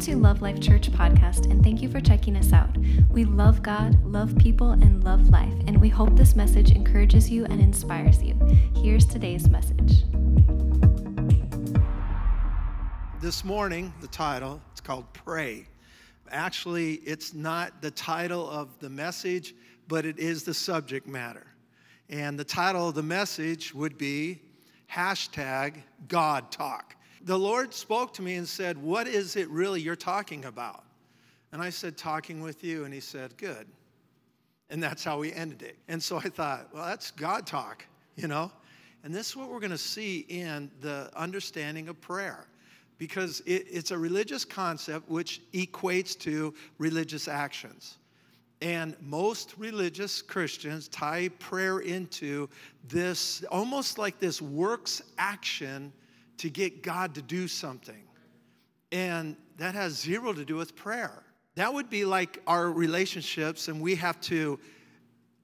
to Love Life Church podcast, and thank you for checking us out. We love God, love people, and love life, and we hope this message encourages you and inspires you. Here's today's message. This morning, the title, it's called Pray. Actually, it's not the title of the message, but it is the subject matter. And the title of the message would be hashtag God Talk. The Lord spoke to me and said, What is it really you're talking about? And I said, Talking with you. And he said, Good. And that's how we ended it. And so I thought, Well, that's God talk, you know? And this is what we're going to see in the understanding of prayer because it, it's a religious concept which equates to religious actions. And most religious Christians tie prayer into this almost like this works action to get God to do something. And that has zero to do with prayer. That would be like our relationships, and we have to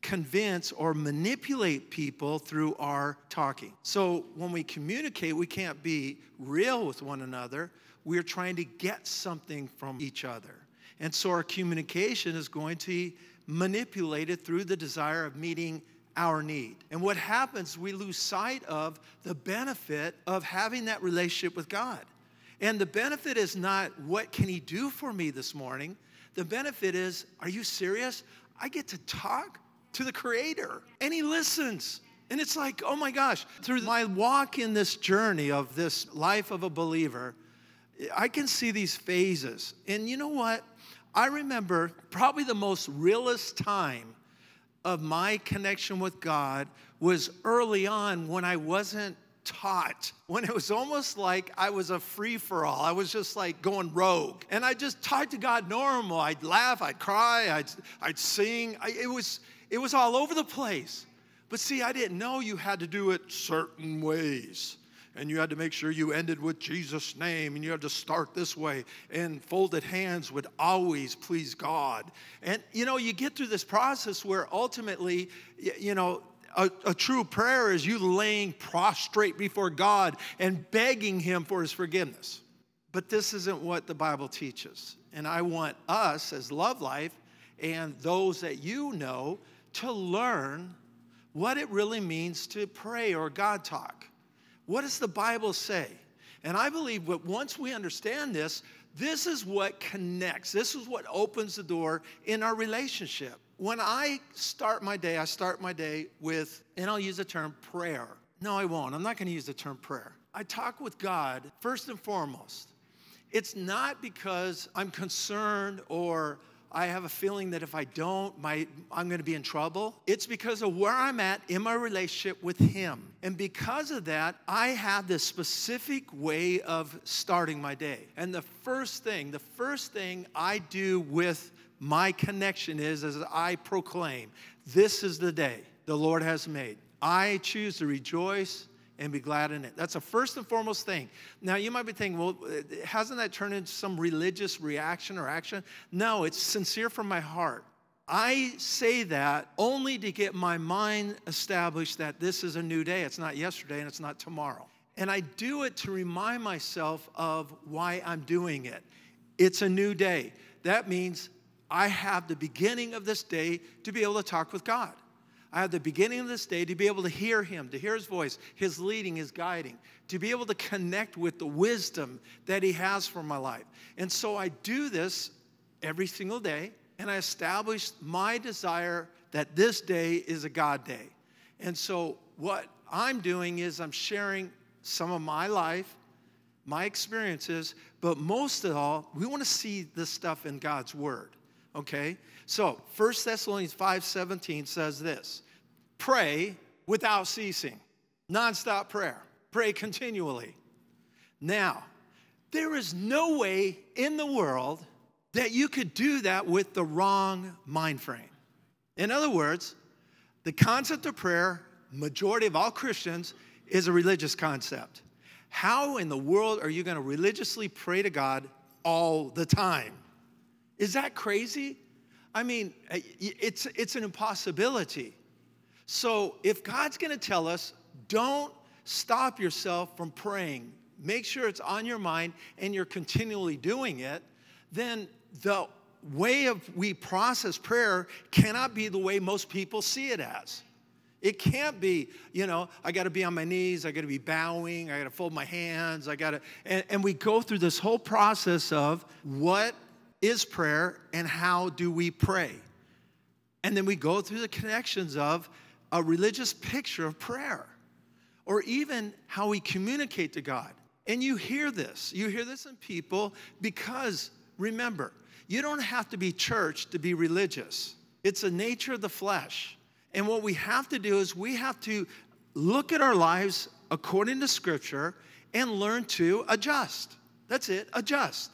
convince or manipulate people through our talking. So when we communicate, we can't be real with one another. We're trying to get something from each other. And so our communication is going to be manipulated through the desire of meeting our need. And what happens, we lose sight of the benefit of having that relationship with God. And the benefit is not what can he do for me this morning? The benefit is, are you serious? I get to talk to the creator and he listens. And it's like, oh my gosh, through my walk in this journey of this life of a believer, I can see these phases. And you know what? I remember probably the most realist time of my connection with God was early on when I wasn't taught, when it was almost like I was a free for all. I was just like going rogue. And I just talked to God normal. I'd laugh, I'd cry, I'd, I'd sing. I, it, was, it was all over the place. But see, I didn't know you had to do it certain ways and you had to make sure you ended with Jesus' name, and you had to start this way, and folded hands would always please God. And you know, you get through this process where ultimately, you know, a, a, true prayer is you laying prostrate before God and begging Him for His forgiveness. But this isn't what the Bible teaches. And I want us as Love Life and those that you know to learn what it really means to pray or God talk. What does the Bible say? And I believe that once we understand this, this is what connects. This is what opens the door in our relationship. When I start my day, I start my day with, and I'll use the term prayer. No, I won't. I'm not going to use the term prayer. I talk with God first and foremost. It's not because I'm concerned or I have a feeling that if I don't, my, I'm going to be in trouble. It's because of where I'm at in my relationship with Him. And because of that, I have this specific way of starting my day. And the first thing, the first thing I do with my connection is as I proclaim, this is the day the Lord has made. I choose to rejoice and be glad in it. That's a first and foremost thing. Now, you might be thinking, well, hasn't that turned into some religious reaction or action? No, it's sincere from my heart. I say that only to get my mind established that this is a new day. It's not yesterday and it's not tomorrow. And I do it to remind myself of why I'm doing it. It's a new day. That means I have the beginning of this day to be able to talk with God. I have the beginning of this day to be able to hear Him, to hear His voice, His leading, His guiding, to be able to connect with the wisdom that He has for my life. And so I do this every single day, and I establish my desire that this day is a God day. And so what I'm doing is I'm sharing some of my life, my experiences, but most of all, we want to see this stuff in God's Word. Okay? So 1 Thessalonians 5:17 says this pray without ceasing, nonstop prayer. Pray continually. Now, there is no way in the world that you could do that with the wrong mind frame. In other words, the concept of prayer, majority of all Christians, is a religious concept. How in the world are you going to religiously pray to God all the time? Is that crazy? I mean, eh, it's, it's an impossibility. So if God's going to tell us, don't stop yourself from praying, make sure it's on your mind and you're continually doing it. then the way of we process prayer cannot be the way most people see it as. It can't be, you know, I got to be on my knees, I got to be bowing, I got to fold my hands, I got to, and, and we go through this whole process of what is prayer and how do we pray. And then we go through the connections of a religious picture of prayer or even how we communicate to God. And you hear this. You hear this in people because remember, you don't have to be church to be religious. It's a nature of the flesh. And what we have to do is we have to look at our lives according to scripture and learn to adjust. That's it, adjust.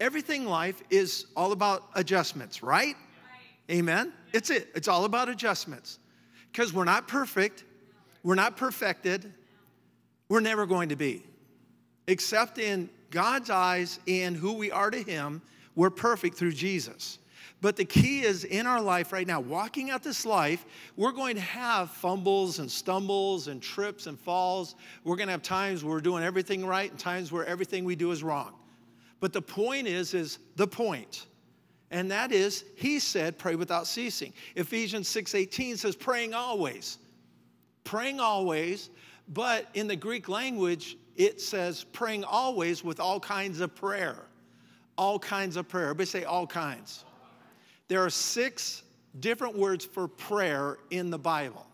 Everything life is all about adjustments, right? right. Amen. It's it. It's all about adjustments. Because we're not perfect, we're not perfected, we're never going to be. Except in God's eyes and who we are to Him, we're perfect through Jesus. But the key is in our life right now, walking out this life, we're going to have fumbles and stumbles and trips and falls. We're going to have times where we're doing everything right and times where everything we do is wrong. But the point is, is the point. And that is, he said, pray without ceasing. Ephesians 6:18 says, praying always. Praying always, but in the Greek language, it says praying always with all kinds of prayer. All kinds of prayer. Everybody say all kinds. There are six different words for prayer in the Bible.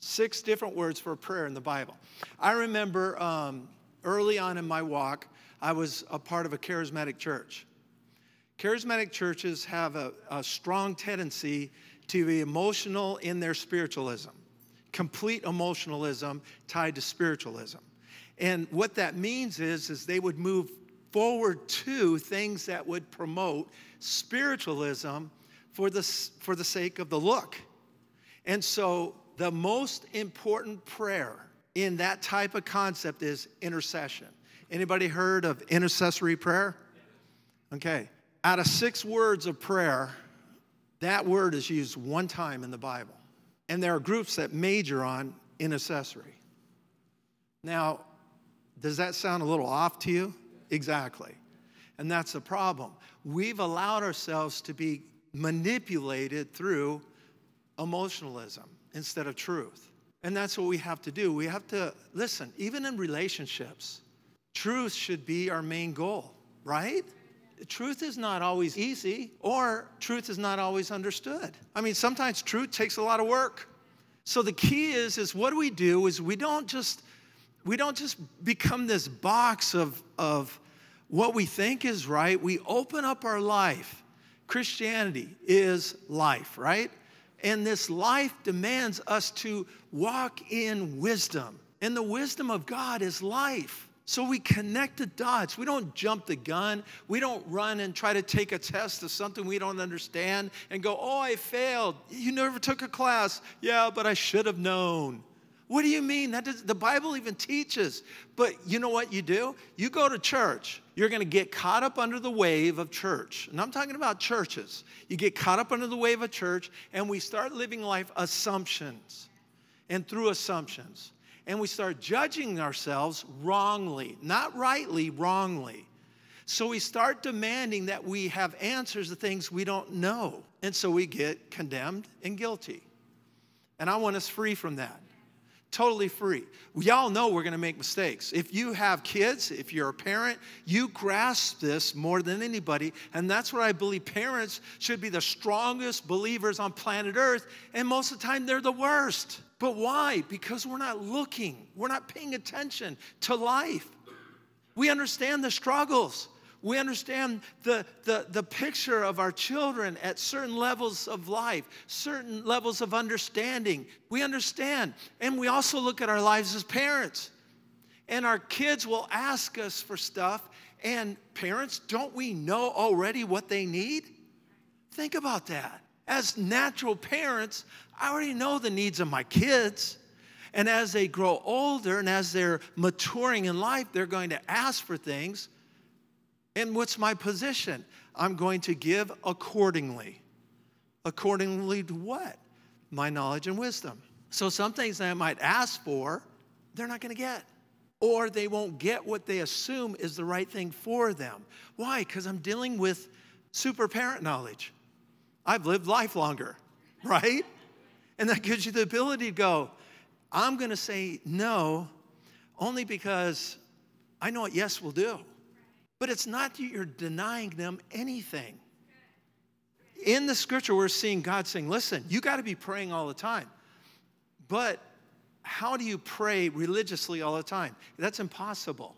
Six different words for prayer in the Bible. I remember um, early on in my walk, I was a part of a charismatic church. Charismatic churches have a, a strong tendency to be emotional in their spiritualism, complete emotionalism tied to spiritualism. And what that means is, is they would move forward to things that would promote spiritualism for the, for the sake of the look. And so the most important prayer in that type of concept is intercession. Anybody heard of intercessory prayer? Okay. Out of six words of prayer, that word is used one time in the Bible. And there are groups that major on intercessory. Now, does that sound a little off to you? Exactly. And that's the problem. We've allowed ourselves to be manipulated through emotionalism instead of truth. And that's what we have to do. We have to listen, even in relationships, truth should be our main goal, right? Truth is not always easy, or truth is not always understood. I mean, sometimes truth takes a lot of work. So the key is, is what we do is we don't just we don't just become this box of, of what we think is right. We open up our life. Christianity is life, right? And this life demands us to walk in wisdom. And the wisdom of God is life. So we connect the dots. We don't jump the gun. We don't run and try to take a test of something we don't understand and go, oh, I failed. You never took a class. Yeah, but I should have known. What do you mean? That does, the Bible even teaches. But you know what you do? You go to church. You're going to get caught up under the wave of church. And I'm talking about churches. You get caught up under the wave of church, and we start living life assumptions. And through assumptions. And we start judging ourselves wrongly, not rightly, wrongly. So we start demanding that we have answers to things we don't know. And so we get condemned and guilty. And I want us free from that totally free. We all know we're going to make mistakes. If you have kids, if you're a parent, you grasp this more than anybody. And that's what I believe parents should be the strongest believers on planet Earth. And most of the time, they're the worst. But why? Because we're not looking, we're not paying attention to life. We understand the struggles. We understand the, the, the picture of our children at certain levels of life, certain levels of understanding. We understand. And we also look at our lives as parents. And our kids will ask us for stuff. And parents, don't we know already what they need? Think about that. As natural parents, I already know the needs of my kids. And as they grow older and as they're maturing in life, they're going to ask for things. And what's my position? I'm going to give accordingly. Accordingly to what? My knowledge and wisdom. So some things that I might ask for, they're not going to get. or they won't get what they assume is the right thing for them. Why? Because I'm dealing with super parent knowledge. I've lived life longer, right? And that gives you the ability to go, I'm going to say no only because I know what yes will do. But it's not that you're denying them anything. In the scripture, we're seeing God saying, listen, you got to be praying all the time. But how do you pray religiously all the time? That's impossible.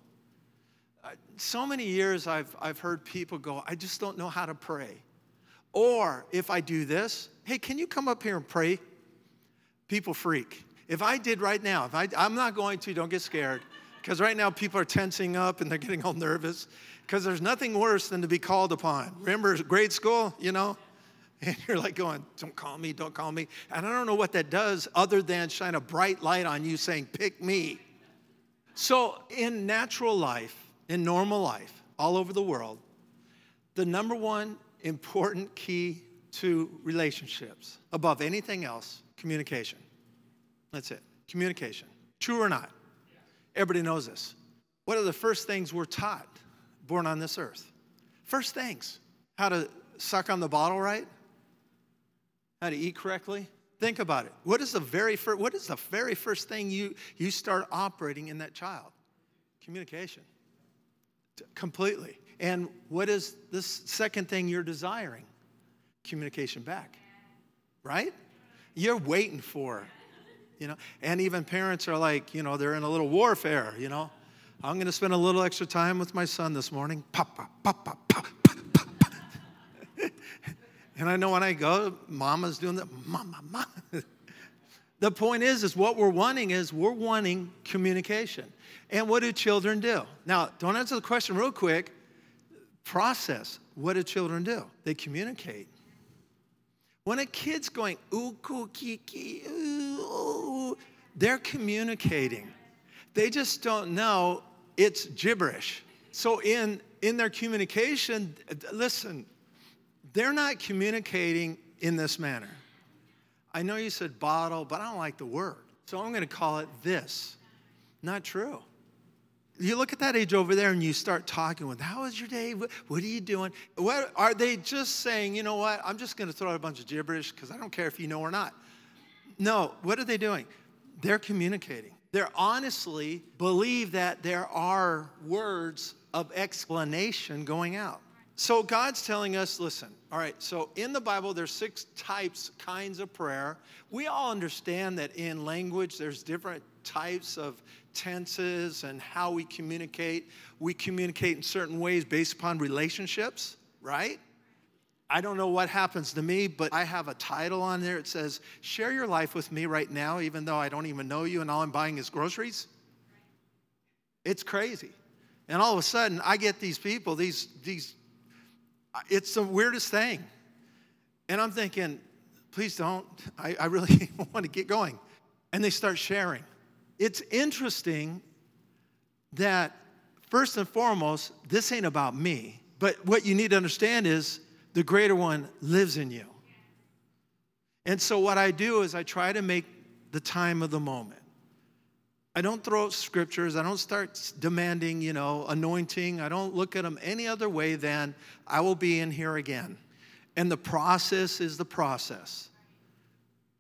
Uh, so many years I've, I've heard people go, I just don't know how to pray. Or if I do this, hey, can you come up here and pray? People freak. If I did right now, if I, I'm not going to, don't get scared, because right now people are tensing up and they're getting all nervous, because there's nothing worse than to be called upon. Remember grade school, you know? And you're like going, don't call me, don't call me. And I don't know what that does other than shine a bright light on you saying, pick me. So in natural life, in normal life, all over the world, the number one important key to relationships above anything else communication. That's it. Communication. True or not? Everybody knows this. What are the first things we're taught born on this earth? First things how to suck on the bottle right, how to eat correctly. Think about it. What is the very first, what is the very first thing you, you start operating in that child? Communication. Completely. And what is this second thing you're desiring? Communication back. Right? You're waiting for, you know. And even parents are like, you know, they're in a little warfare, you know. I'm going to spend a little extra time with my son this morning. Pop, pop, pop, pop, pop. and I know when I go, mama's doing that. Mama, mama. the point is, is what we're wanting is we're wanting communication. And what do children do? Now, don't answer the question real quick. Process. What do children do? They communicate. When a kid's going, ooh, kiki, ooh, they're communicating. They just don't know it's gibberish. So in, in their communication, listen, they're not communicating in this manner. I know you said bottle, but I don't like the word. So I'm going to call it this. Not true. You look at that age over there and you start talking with, How was your day? What, are you doing? What, are they just saying, You know what? I'm just going to throw out a bunch of gibberish because I don't care if you know or not. No, what are they doing? They're communicating They're honestly believe that there are words of explanation going out. So God's telling us, listen, all right, so in the Bible, there's six types, kinds of prayer. We all understand that in language, there's different types of tenses and how we communicate. We communicate in certain ways based upon relationships, right? I don't know what happens to me, but I have a title on there. It says, Share your life with me right now, even though I don't even know you and all I'm buying is groceries. It's crazy. And all of a sudden, I get these people, these, these, it's the weirdest thing. And I'm thinking, please don't. I, I really want to get going. And they start sharing. It's interesting that, first and foremost, this ain't about me. But what you need to understand is the greater one lives in you. And so, what I do is I try to make the time of the moment. I don't throw out scriptures. I don't start demanding, you know, anointing. I don't look at them any other way than I will be in here again. And the process is the process.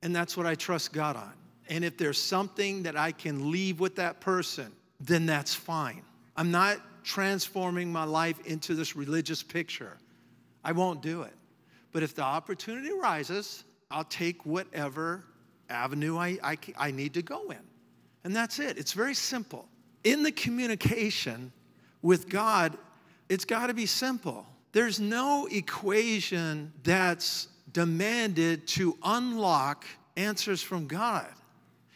And that's what I trust God on. And if there's something that I can leave with that person, then that's fine. I'm not transforming my life into this religious picture. I won't do it. But if the opportunity arises, I'll take whatever avenue I, I, I need to go in. And that's it. It's very simple. In the communication with God, it's got to be simple. There's no equation that's demanded to unlock answers from God.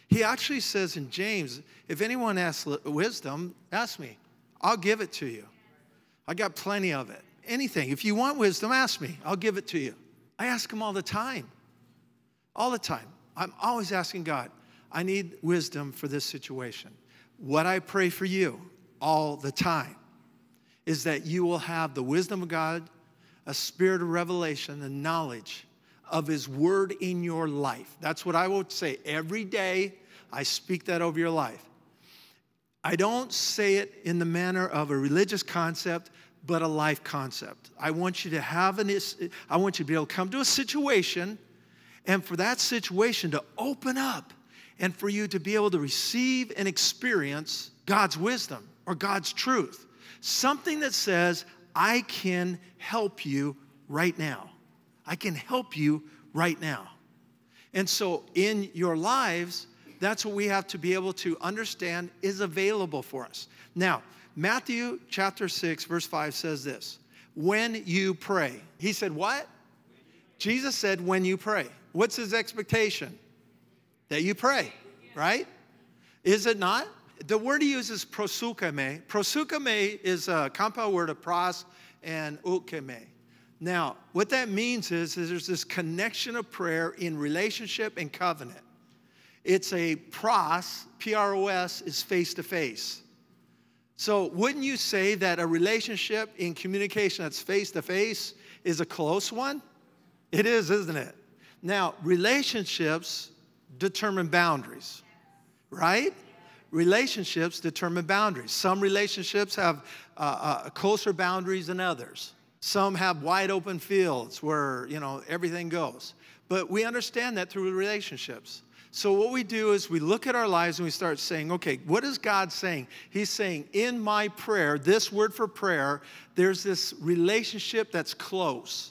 He actually says in James, if anyone asks wisdom, ask me. I'll give it to you. I got plenty of it anything. If you want wisdom, ask me. I'll give it to you. I ask him all the time. All the time. I'm always asking God, I need wisdom for this situation. What I pray for you all the time is that you will have the wisdom of God, a spirit of revelation, and knowledge of His word in your life. That's what I would say. Every day, I speak that over your life. I don't say it in the manner of a religious concept, but a life concept. I want you to have an, I want you to be able to come to a situation and for that situation to open up and for you to be able to receive and experience God's wisdom or God's truth. Something that says, I can help you right now. I can help you right now. And so in your lives, that's what we have to be able to understand is available for us. Now, Matthew chapter 6, verse 5 says this When you pray, he said, What? Jesus said, When you pray. What's his expectation? That you pray, right? Is it not? The word he uses proseuchomai. Proseuchomai is a compound word of pros and euchomai. Now, what that means is, is there's this connection of prayer in relationship and covenant. It's a pros, P R O S, is face to face. So, wouldn't you say that a relationship in communication that's face to face is a close one? It is, isn't it? Now, relationships determine boundaries, right? Relationships determine boundaries. Some relationships have uh, uh, closer boundaries than others. Some have wide open fields where, you know, everything goes. But we understand that through relationships. So, what we do is we look at our lives and we start saying, okay, what is God saying? He's saying, in my prayer, this word for prayer, there's this relationship that's close.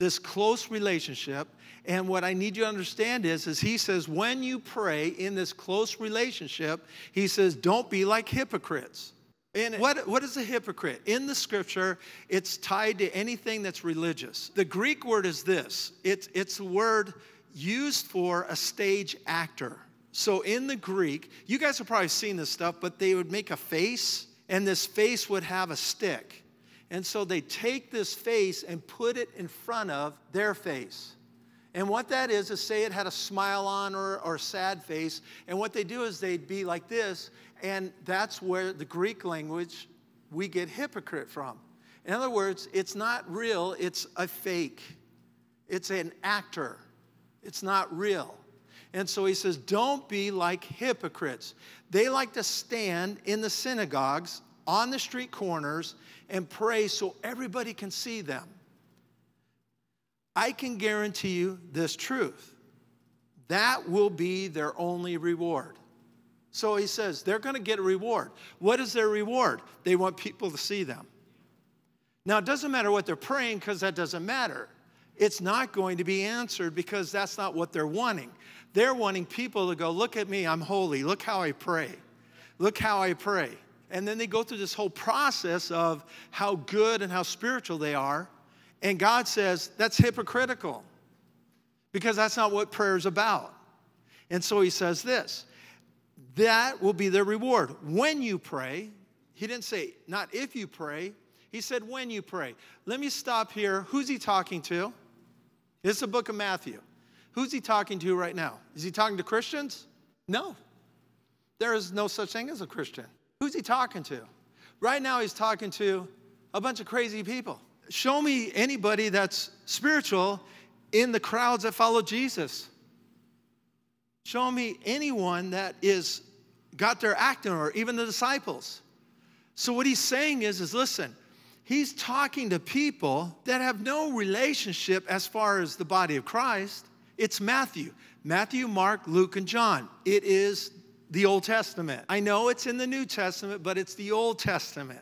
This close relationship. And what I need you to understand is, is he says, when you pray in this close relationship, he says, don't be like hypocrites. And what, what is a hypocrite? In the scripture, it's tied to anything that's religious. The Greek word is this it's, it's a word used for a stage actor. So in the Greek, you guys have probably seen this stuff, but they would make a face, and this face would have a stick. And so they take this face and put it in front of their face. And what that is, is say it had a smile on or, or a sad face. And what they do is they'd be like this. And that's where the Greek language, we get hypocrite from. In other words, it's not real, it's a fake. It's an actor. It's not real. And so he says, don't be like hypocrites. They like to stand in the synagogues, on the street corners, and pray so everybody can see them. I can guarantee you this truth that will be their only reward. So he says they're going to get a reward. What is their reward? They want people to see them. Now, it doesn't matter what they're praying because that doesn't matter. It's not going to be answered because that's not what they're wanting. They're wanting people to go, Look at me, I'm holy. Look how I pray. Look how I pray. And then they go through this whole process of how good and how spiritual they are. And God says that's hypocritical because that's not what prayer is about. And so he says this that will be their reward. When you pray, he didn't say not if you pray, he said when you pray. Let me stop here. Who's he talking to? It's the book of Matthew. Who's he talking to right now? Is he talking to Christians? No. There is no such thing as a Christian. Who's he talking to? Right now, he's talking to a bunch of crazy people show me anybody that's spiritual in the crowds that follow Jesus. Show me anyone that is got their act in or even the disciples. So what he's saying is, is listen, he's talking to people that have no relationship as far as the body of Christ. It's Matthew. Matthew, Mark, Luke, and John. It is the Old Testament. I know it's in the New Testament, but it's the Old Testament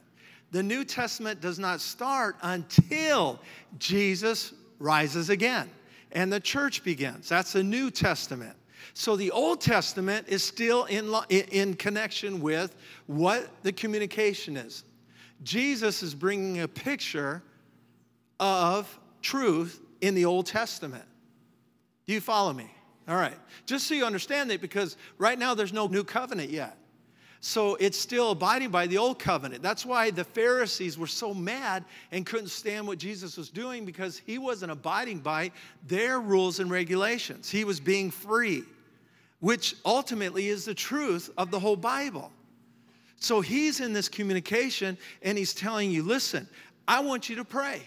the New Testament does not start until Jesus rises again and the church begins. That's the New Testament. So the Old Testament is still in, in connection with what the communication is. Jesus is bringing a picture of truth in the Old Testament. Do you follow me? All right. Just so you understand that, because right now there's no new covenant yet. So it's still abiding by the old covenant. That's why the Pharisees were so mad and couldn't stand what Jesus was doing because he wasn't abiding by their rules and regulations. He was being free, which ultimately is the truth of the whole Bible. So he's in this communication and he's telling you listen, I want you to pray.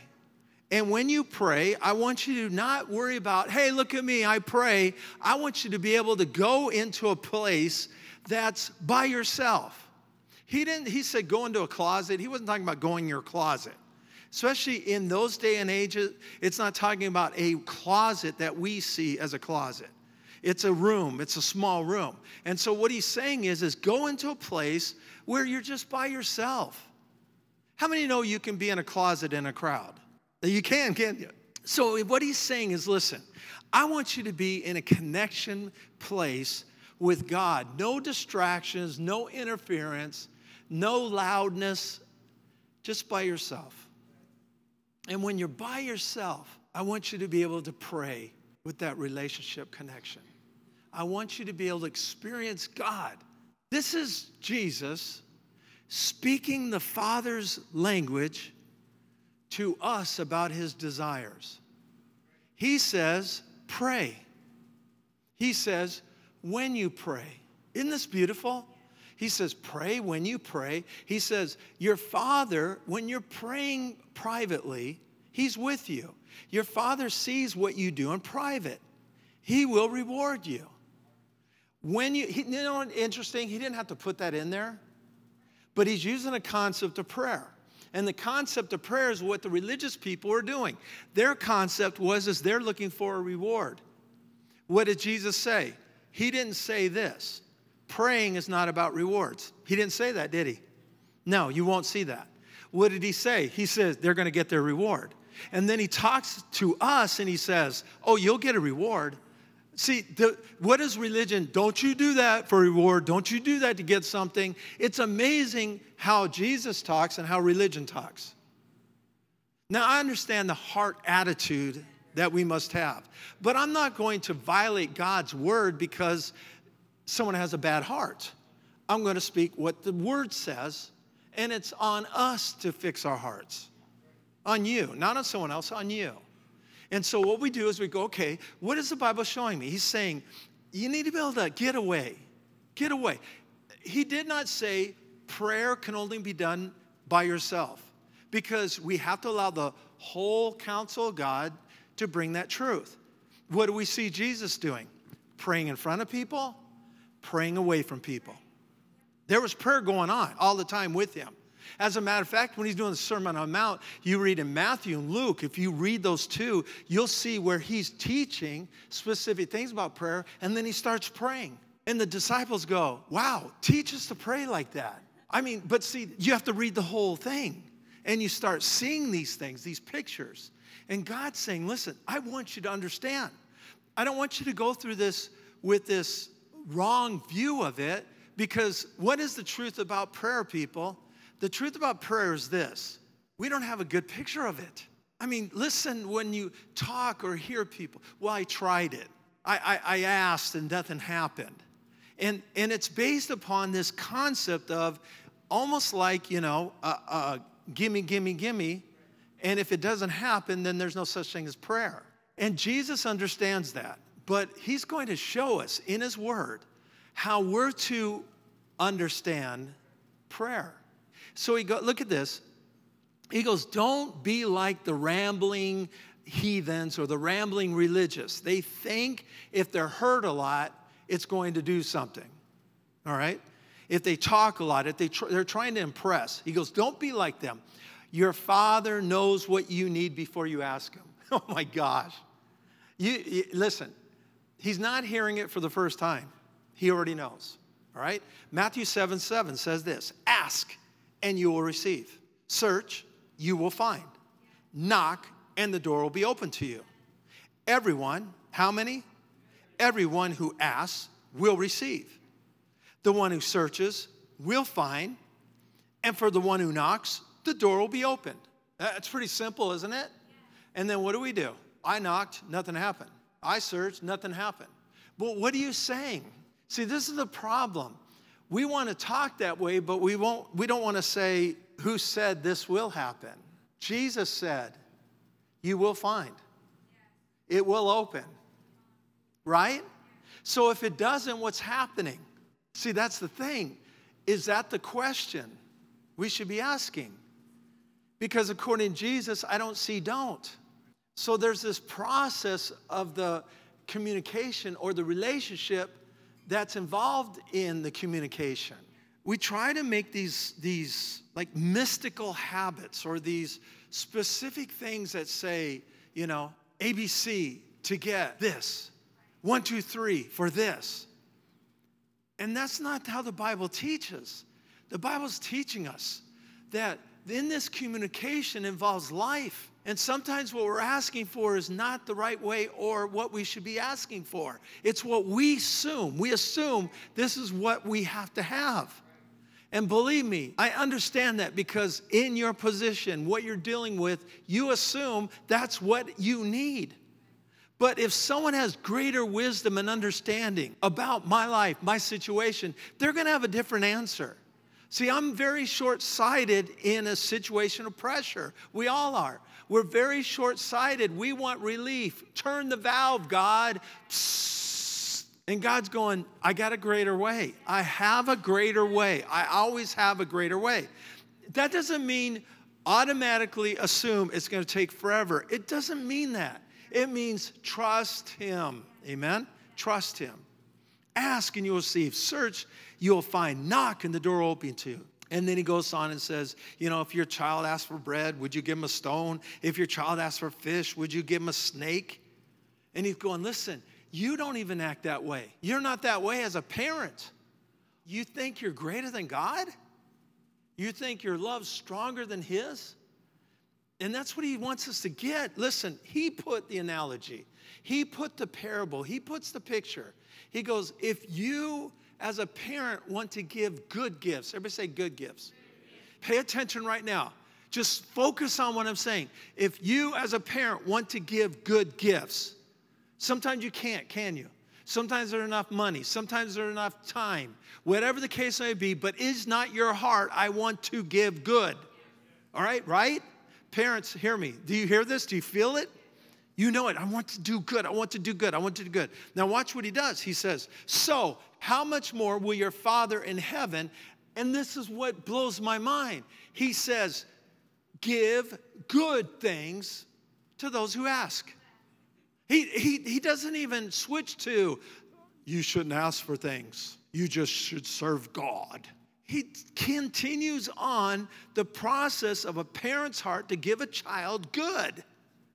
And when you pray, I want you to not worry about, hey, look at me, I pray. I want you to be able to go into a place that's by yourself. He didn't, he said, go into a closet. He wasn't talking about going in your closet. Especially in those day and ages, it's not talking about a closet that we see as a closet. It's a room, it's a small room. And so what he's saying is, is go into a place where you're just by yourself. How many know you can be in a closet in a crowd? You can, can't you? So what he's saying is, listen, I want you to be in a connection place with God. No distractions, no interference, no loudness, just by yourself. And when you're by yourself, I want you to be able to pray with that relationship connection. I want you to be able to experience God. This is Jesus speaking the Father's language to us about his desires. He says, pray. He says, when you pray. Isn't this beautiful? He says, pray when you pray. He says, your father, when you're praying privately, he's with you. Your father sees what you do in private, he will reward you. When you, he, you know interesting? He didn't have to put that in there, but he's using a concept of prayer. And the concept of prayer is what the religious people are doing. Their concept was is they're looking for a reward. What did Jesus say? He didn't say this. Praying is not about rewards. He didn't say that, did he? No, you won't see that. What did he say? He says they're going to get their reward. And then he talks to us and he says, Oh, you'll get a reward. See, the, what is religion? Don't you do that for reward. Don't you do that to get something. It's amazing how Jesus talks and how religion talks. Now, I understand the heart attitude that we must have, but I'm not going to violate God's word because someone has a bad heart. I'm going to speak what the word says, and it's on us to fix our hearts. On you, not on someone else, on you. And so what we do is we go, okay, what is the Bible showing me? He's saying, you need to be able to get away. Get away. He did not say prayer can only be done by yourself because we have to allow the whole counsel of God to bring that truth. What do we see Jesus doing? Praying in front of people, praying away from people. There was prayer going on all the time with him. As a matter of fact, when he's doing the Sermon on the Mount, you read in Matthew and Luke, if you read those two, you'll see where he's teaching specific things about prayer, and then he starts praying. And the disciples go, Wow, teach us to pray like that. I mean, but see, you have to read the whole thing, and you start seeing these things, these pictures. And God's saying, Listen, I want you to understand. I don't want you to go through this with this wrong view of it because what is the truth about prayer, people? The truth about prayer is this we don't have a good picture of it. I mean, listen when you talk or hear people, well, I tried it. I, I, I asked and nothing happened. And, and it's based upon this concept of almost like, you know, uh, uh, gimme, gimme, gimme. And if it doesn't happen, then there's no such thing as prayer. And Jesus understands that. But he's going to show us in his word how we're to understand prayer. So he go, look at this. He goes, Don't be like the rambling heathens or the rambling religious. They think if they're heard a lot, it's going to do something. All right? If they talk a lot, if they tr- they're trying to impress. He goes, Don't be like them. Your father knows what you need before you ask him. Oh my gosh. You, you, listen, he's not hearing it for the first time. He already knows. All right? Matthew 7 7 says this Ask and you will receive. Search, you will find. Knock, and the door will be open to you. Everyone, how many? Everyone who asks will receive. The one who searches will find. And for the one who knocks, the door will be opened. That's pretty simple, isn't it? And then what do we do? I knocked, nothing happened. I searched, nothing happened. But what are you saying? See, this is the problem. We want to talk that way, but we, won't, we don't want to say, Who said this will happen? Jesus said, You will find, it will open. Right? So if it doesn't, what's happening? See, that's the thing. Is that the question we should be asking? Because according to Jesus, I don't see don't. So there's this process of the communication or the relationship that's involved in the communication. we try to make these, these like mystical habits or these specific things that say, you know, ABC to get this, one, two, three for this. And that's not how the Bible teaches. The Bible's teaching us that in this communication involves life. And sometimes what we're asking for is not the right way or what we should be asking for. It's what we assume. We assume this is what we have to have. And believe me, I understand that because in your position, what you're dealing with, you assume that's what you need. But if someone has greater wisdom and understanding about my life, my situation, they're going to have a different answer. See, I'm very short sighted in a situation of pressure. We all are. We're very short sighted. We want relief. Turn the valve, God. And God's going, I got a greater way. I have a greater way. I always have a greater way. That doesn't mean automatically assume it's going to take forever. It doesn't mean that. It means trust Him. Amen? Trust Him. Ask and you will receive. Search, you will find. Knock and the door will open to you. And then he goes on and says, You know, if your child asks for bread, would you give him a stone? If your child asks for fish, would you give him a snake? And he's going, Listen, you don't even act that way. You're not that way as a parent. You think you're greater than God? You think your love's stronger than his? And that's what he wants us to get. Listen, he put the analogy, he put the parable, he puts the picture. He goes, If you as a parent want to give good gifts, everybody say good gifts. Pay attention right now. Just focus on what I'm saying. If you as a parent want to give good gifts, sometimes you can't, can you? Sometimes there's enough money, sometimes there's enough time, whatever the case may be, but is not your heart, I want to give good. All right, right? Parents, hear me. Do you hear this? Do you feel it? You know it. I want to do good. I want to do good. I want to do good. Now, watch what he does. He says, So, how much more will your Father in heaven? And this is what blows my mind. He says, Give good things to those who ask. He, he, he doesn't even switch to, You shouldn't ask for things. You just should serve God. He continues on the process of a parent's heart to give a child good.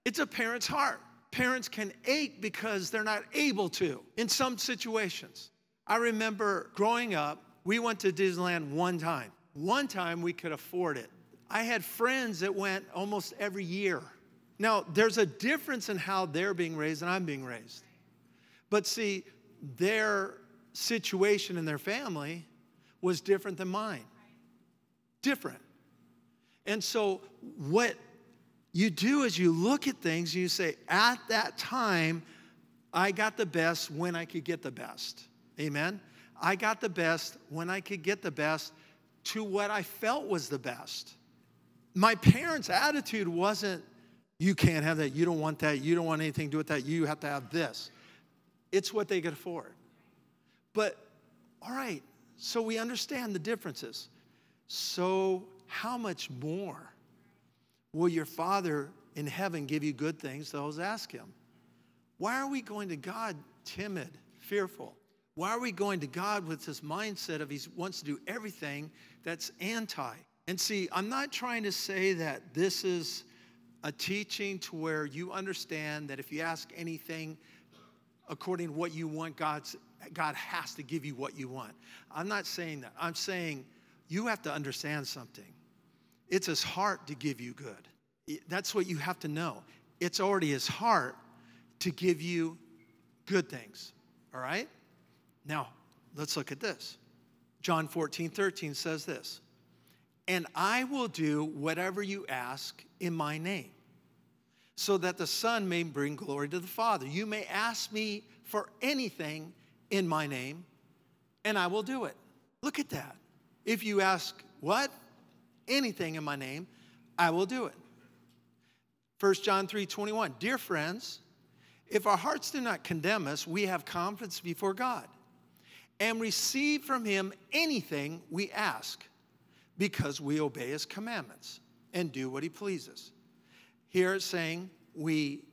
It's a parent's heart. Parents can ache because they're not able to in some situations. I remember growing up, we went to Disneyland one time. One time we could afford it. I had friends that went almost every year. Now, there's a difference in how they're being raised and I'm being raised. But see, their situation in their family was different than mine. Different. And so, what you do is you look at things and you say, at that time, I got the best when I could get the best. Amen? I got the best when I could get the best to what I felt was the best. My parents' attitude wasn't, you can't have that, you don't want that, you don't want anything to do with that, you have to have this. It's what they could afford. But, all right, so we understand the differences. So, how much more will your Father in heaven give you good things? Those ask Him. Why are we going to God timid, fearful? Why are we going to God with this mindset of He wants to do everything that's anti? And see, I'm not trying to say that this is a teaching to where you understand that if you ask anything according to what you want, God's God has to give you what you want. I'm not saying that. I'm saying you have to understand something. It's his heart to give you good. That's what you have to know. It's already his heart to give you good things. All right? Now, let's look at this. John 14, 13 says this And I will do whatever you ask in my name, so that the Son may bring glory to the Father. You may ask me for anything in my name, and I will do it. Look at that. If you ask what? Anything in my name, I will do it. 1 John 3 21. Dear friends, if our hearts do not condemn us, we have confidence before God and receive from Him anything we ask because we obey His commandments and do what He pleases. Here it's saying we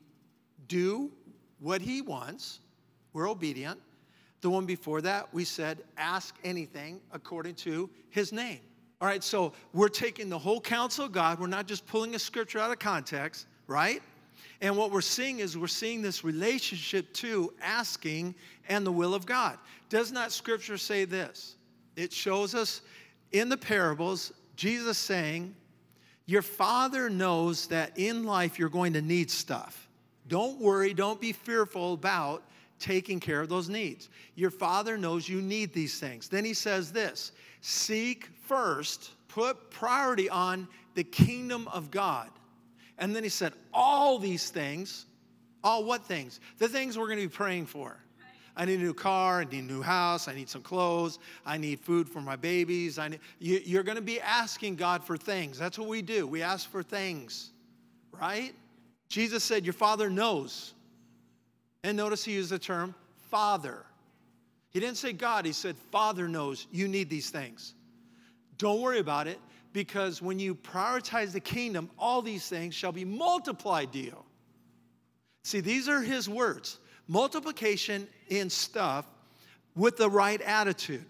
do what He wants, we're obedient, The one before that, we said, ask anything according to his name. All right, so we're taking the whole counsel of God. We're not just pulling a scripture out of context, right? And what we're seeing is we're seeing this relationship to asking and the will of God. Does not scripture say this? It shows us in the parables, Jesus saying, Your father knows that in life you're going to need stuff. Don't worry, don't be fearful about taking care of those needs. Your father knows you need these things. Then he says this seek first, put priority on the kingdom of God. And then he said, all these things, all what things? The things we're going to be praying for. I need a new car, I need a new house, I need some clothes, I need food for my babies. I need, you, you're going to be asking God for things. That's what we do. We ask for things, right? Jesus said, Your Father knows. And notice he used the term Father. He didn't say God, he said, Father knows you need these things. Don't worry about it because when you prioritize the kingdom, all these things shall be multiplied to you. See, these are his words multiplication in stuff with the right attitude.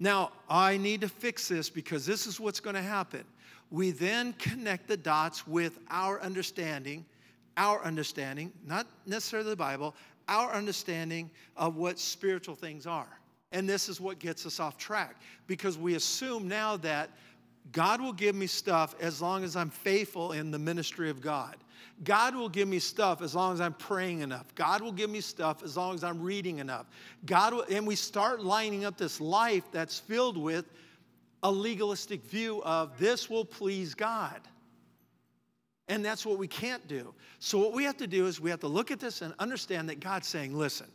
Now, I need to fix this because this is what's going to happen. We then connect the dots with our understanding, our understanding, not necessarily the Bible, our understanding of what spiritual things are. And this is what gets us off track because we assume now that God will give me stuff as long as I'm faithful in the ministry of God. God will give me stuff as long as I'm praying enough. God will give me stuff as long as I'm reading enough. God will, and we start lining up this life that's filled with a legalistic view of this will please God. And that's what we can't do. So, what we have to do is we have to look at this and understand that God's saying, listen,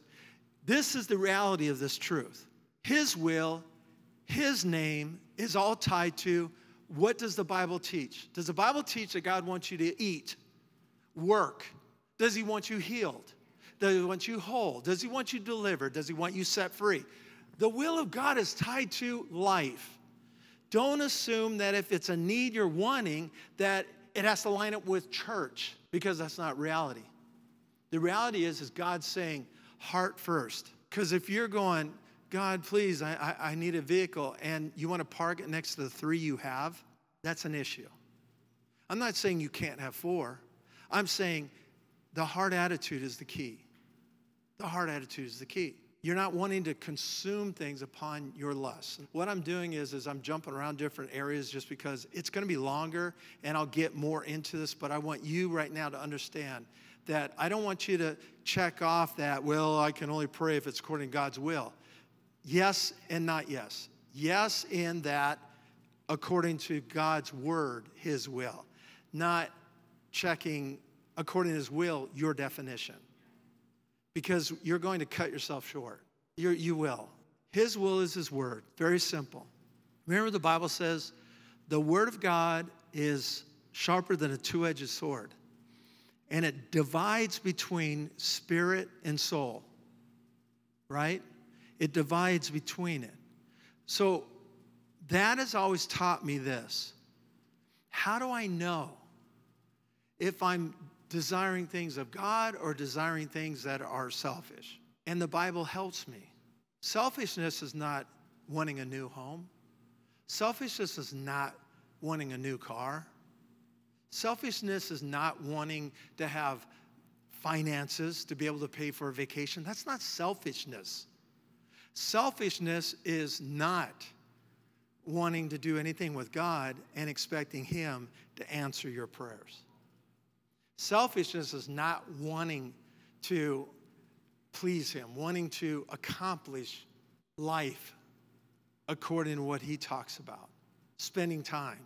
this is the reality of this truth. His will, His name is all tied to what does the Bible teach? Does the Bible teach that God wants you to eat, work? Does He want you healed? Does He want you whole? Does He want you delivered? Does He want you set free? The will of God is tied to life. Don't assume that if it's a need you're wanting, that it has to line up with church, because that's not reality. The reality is, is God saying, heart first. Because if you're going, God, please, I, I, I need a vehicle, and you want to park it next to the three you have, that's an issue. I'm not saying you can't have four. I'm saying the heart attitude is the key. The heart attitude is the key. You're not wanting to consume things upon your lust. What I'm doing is, is I'm jumping around different areas just because it's going to be longer and I'll get more into this, but I want you right now to understand that I don't want you to check off that, well, I can only pray if it's according to God's will. Yes and not yes. Yes, in that according to God's word, his will, not checking according to his will, your definition. Because you're going to cut yourself short. You're, you will. His will is his word. Very simple. Remember, the Bible says the word of God is sharper than a two edged sword, and it divides between spirit and soul, right? It divides between it. So that has always taught me this. How do I know if I'm desiring things of God or desiring things that are selfish? And the Bible helps me. Selfishness is not wanting a new home. Selfishness is not wanting a new car. Selfishness is not wanting to have finances to be able to pay for a vacation. That's not selfishness. Selfishness is not wanting to do anything with God and expecting Him to answer your prayers. Selfishness is not wanting to please Him, wanting to accomplish life according to what He talks about, spending time,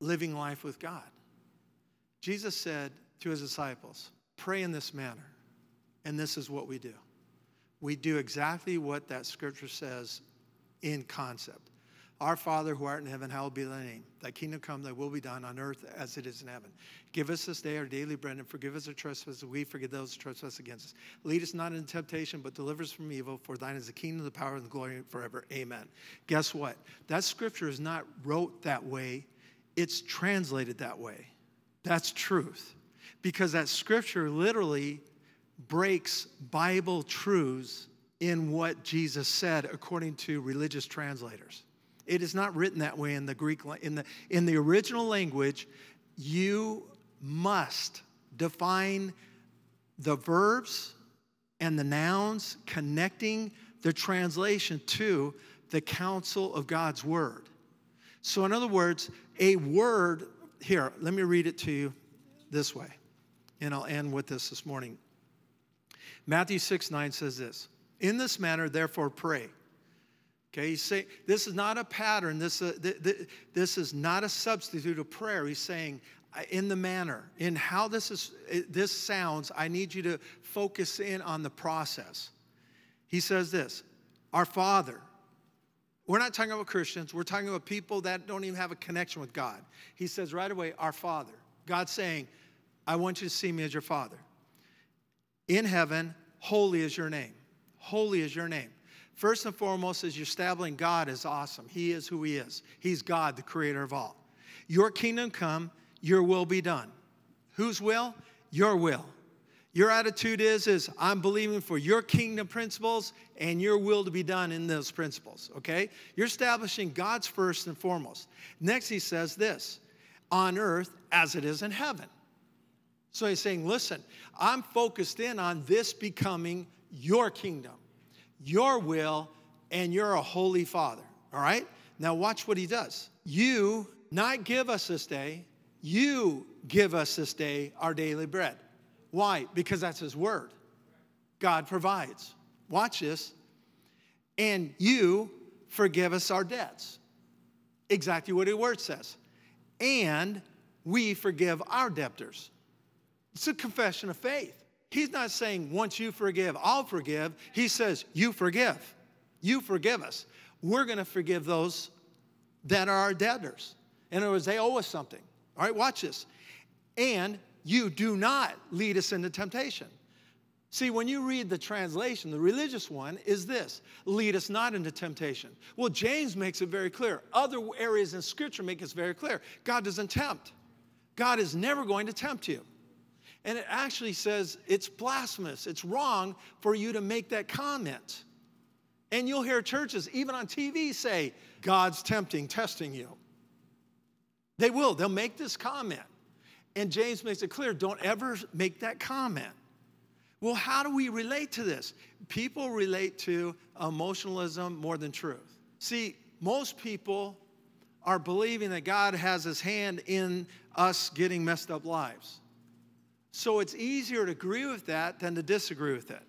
living life with God. Jesus said to His disciples, Pray in this manner, and this is what we do we do exactly what that scripture says in concept. Our Father who art in heaven, hallowed be thy name. Thy kingdom come, thy will be done on earth as it is in heaven. Give us this day our daily bread and forgive us our trespasses. We forgive those who trespass against us. Lead us not into temptation, but deliver us from evil. For thine is the kingdom, the power, and the glory forever. Amen. Guess what? That scripture is not wrote that way, it's translated that way. That's truth. Because that scripture literally breaks Bible truths in what Jesus said according to religious translators. It is not written that way in the Greek in the in the original language. You must define the verbs and the nouns connecting the translation to the counsel of God's word. So, in other words, a word, here, let me read it to you this way, and I'll end with this this morning. Matthew 6 9 says this In this manner, therefore, pray. Okay, he's saying this is not a pattern, this, uh, th- th- this is not a substitute of prayer. He's saying, in the manner, in how this is this sounds, I need you to focus in on the process. He says this, our Father. We're not talking about Christians, we're talking about people that don't even have a connection with God. He says right away, our Father. God's saying, I want you to see me as your Father. In heaven, holy is your name. Holy is your name. First and foremost, is you're establishing God is awesome. He is who He is. He's God, the creator of all. Your kingdom come, your will be done. Whose will? Your will. Your attitude is, is I'm believing for your kingdom principles and your will to be done in those principles, okay? You're establishing God's first and foremost. Next, he says this on earth as it is in heaven. So he's saying, listen, I'm focused in on this becoming your kingdom, your will, and you're a holy father, all right? Now, watch what he does. You not give us this day, you give us this day our daily bread. Why? Because that's His word. God provides. Watch this. And you forgive us our debts. Exactly what His word says. And we forgive our debtors. It's a confession of faith. He's not saying, once you forgive, I'll forgive. He says, you forgive. You forgive us. We're going to forgive those that are our debtors. In other words, they owe us something. All right, watch this. And you do not lead us into temptation. See, when you read the translation, the religious one is this lead us not into temptation. Well, James makes it very clear. Other areas in Scripture make it very clear. God doesn't tempt, God is never going to tempt you. And it actually says it's blasphemous, it's wrong for you to make that comment. And you'll hear churches, even on TV, say, God's tempting, testing you. They will, they'll make this comment. And James makes it clear don't ever make that comment. Well, how do we relate to this? People relate to emotionalism more than truth. See, most people are believing that God has his hand in us getting messed up lives. So it's easier to agree with that than to disagree with it.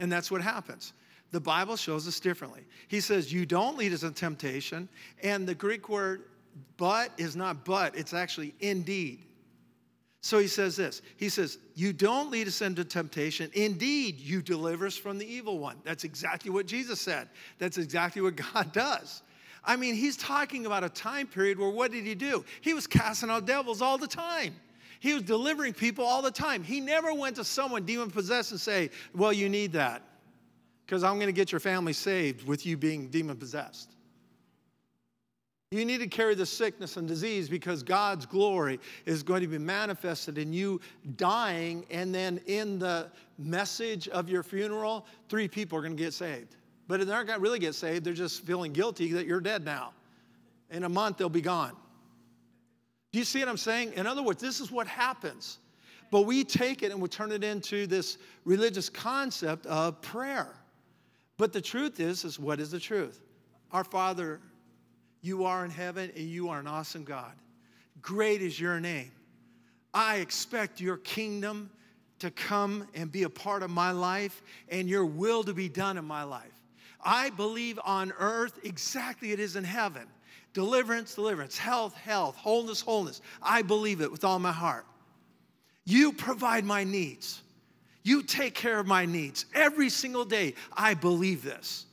And that's what happens. The Bible shows us differently. He says, You don't lead us in temptation. And the Greek word but is not but, it's actually indeed. So he says this He says, You don't lead us into temptation. Indeed, you deliver us from the evil one. That's exactly what Jesus said. That's exactly what God does. I mean, he's talking about a time period where what did he do? He was casting out devils all the time. He was delivering people all the time. He never went to someone demon possessed and say, Well, you need that because I'm going to get your family saved with you being demon possessed. You need to carry the sickness and disease because God's glory is going to be manifested in you dying, and then in the message of your funeral, three people are going to get saved. But they're not going to really get saved, they're just feeling guilty that you're dead now. In a month, they'll be gone. Do you see what I'm saying? In other words, this is what happens. But we take it and we turn it into this religious concept of prayer. But the truth is, is what is the truth? Our Father you are in heaven and you are an awesome God. Great is your name. I expect your kingdom to come and be a part of my life and your will to be done in my life. I believe on earth exactly it is in heaven. Deliverance, deliverance, health, health, wholeness, wholeness. I believe it with all my heart. You provide my needs. You take care of my needs. Every single day, I believe this.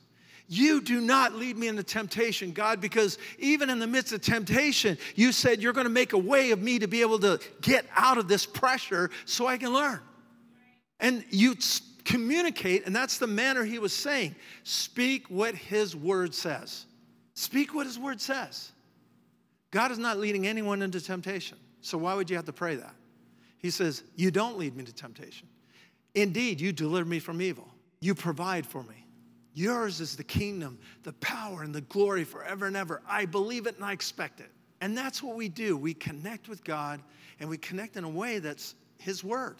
You do not lead me into temptation, God, because even in the midst of temptation, you said you're going to make a way of me to be able to get out of this pressure so I can learn. And you communicate, and that's the manner he was saying. Speak what his word says. Speak what his word says. God is not leading anyone into temptation. So why would you have to pray that? He says, You don't lead me to temptation. Indeed, you deliver me from evil. You provide for me. Yours is the kingdom, the power, and the glory forever and ever. I believe it and I expect it. And that's what we do. We connect with God and we connect in a way that's His Word.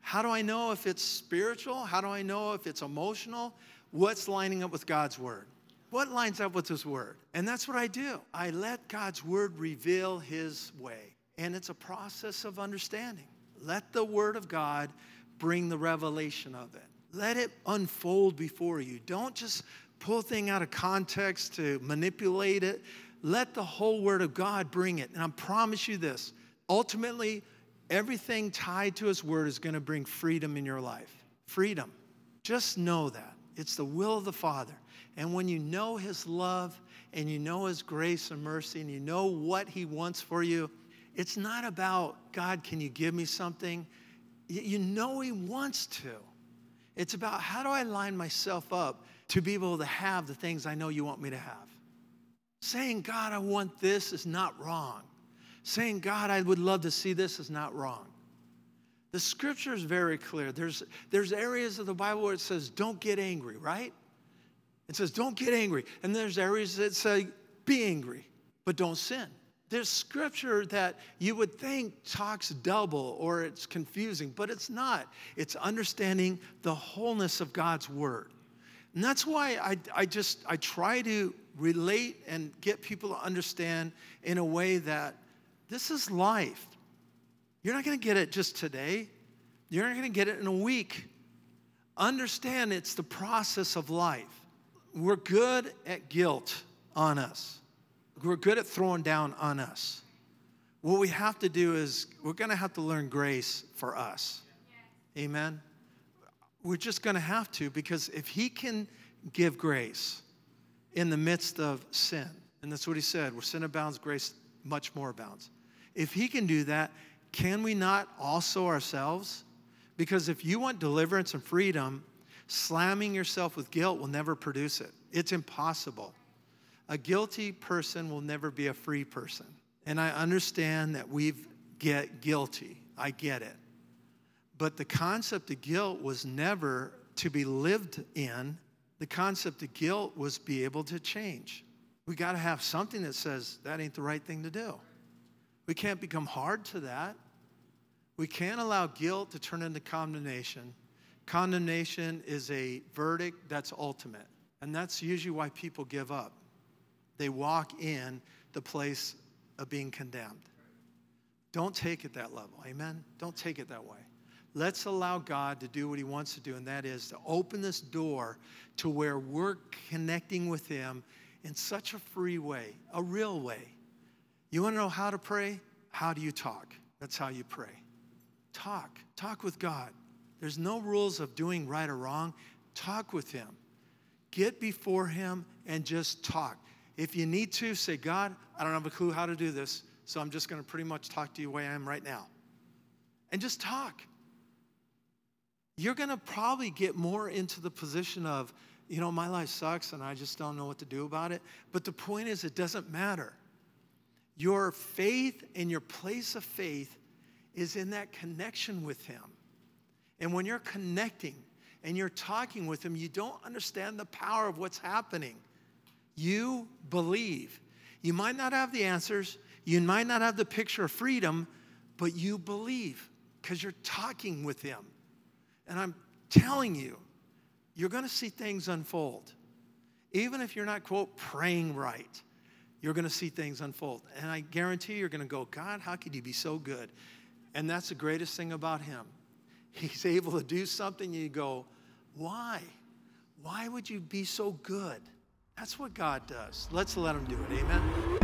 How do I know if it's spiritual? How do I know if it's emotional? What's lining up with God's Word? What lines up with His Word? And that's what I do. I let God's Word reveal His way. And it's a process of understanding. Let the Word of God bring the revelation of it. Let it unfold before you. Don't just pull thing out of context to manipulate it. Let the whole Word of God bring it. And I promise you this ultimately, everything tied to His Word is going to bring freedom in your life. Freedom. Just know that. It's the will of the Father. And when you know His love and you know His grace and mercy and you know what He wants for you, it's not about, God, can you give me something? You know He wants to. It's about how do I line myself up to be able to have the things I know you want me to have. Saying, God, I want this is not wrong. Saying, God, I would love to see this is not wrong. The scripture is very clear. There's, there's areas of the Bible where it says, don't get angry, right? It says, don't get angry. And there's areas that say, be angry, but don't sin. There's scripture that you would think talks double or it's confusing, but it's not. It's understanding the wholeness of God's word. And that's why I, I just I try to relate and get people to understand in a way that this is life. You're not going to get it just today. You're not going to get it in a week. Understand it's the process of life. We're good at guilt on us we're good at throwing down on us. What we have to do is we're going to have to learn grace for us. Amen. We're just going to have to because if he can give grace in the midst of sin, and that's what he said, where sin abounds, grace much more abounds. If he can do that, can we not also ourselves? Because if you want deliverance and freedom, slamming yourself with guilt will never produce it. It's impossible. A guilty person will never be a free person. And I understand that we get guilty. I get it. But the concept of guilt was never to be lived in. The concept of guilt was be able to change. We got to have something that says that ain't the right thing to do. We can't become hard to that. We can't allow guilt to turn into condemnation. Condemnation is a verdict that's ultimate. And that's usually why people give up. They walk in the place of being condemned. Don't take it that level. Amen? Don't take it that way. Let's allow God to do what He wants to do, and that is to open this door to where we're connecting with Him in such a free way, a real way. You want to know how to pray? How do you talk? That's how you pray. Talk. Talk with God. There's no rules of doing right or wrong. Talk with Him. Get before Him and just talk. If you need to, say, God, I don't have a clue how to do this, so I'm just going to pretty much talk to you the way I am right now. And just talk. You're going to probably get more into the position of, you know, my life sucks and I just don't know what to do about it. But the point is, it doesn't matter. Your faith and your place of faith is in that connection with Him. And when you're connecting and you're talking with Him, you don't understand the power of what's happening. You believe. You might not have the answers, you might not have the picture of freedom, but you believe because you're talking with Him. And I'm telling you, you're going to see things unfold. Even if you're not, quote, praying right, you're going to see things unfold. And I guarantee you're going to go, God, how could you be so good? And that's the greatest thing about Him. He's able to do something, you go, why? Why would you be so good? That's what God does. Let's let Him do it. Amen.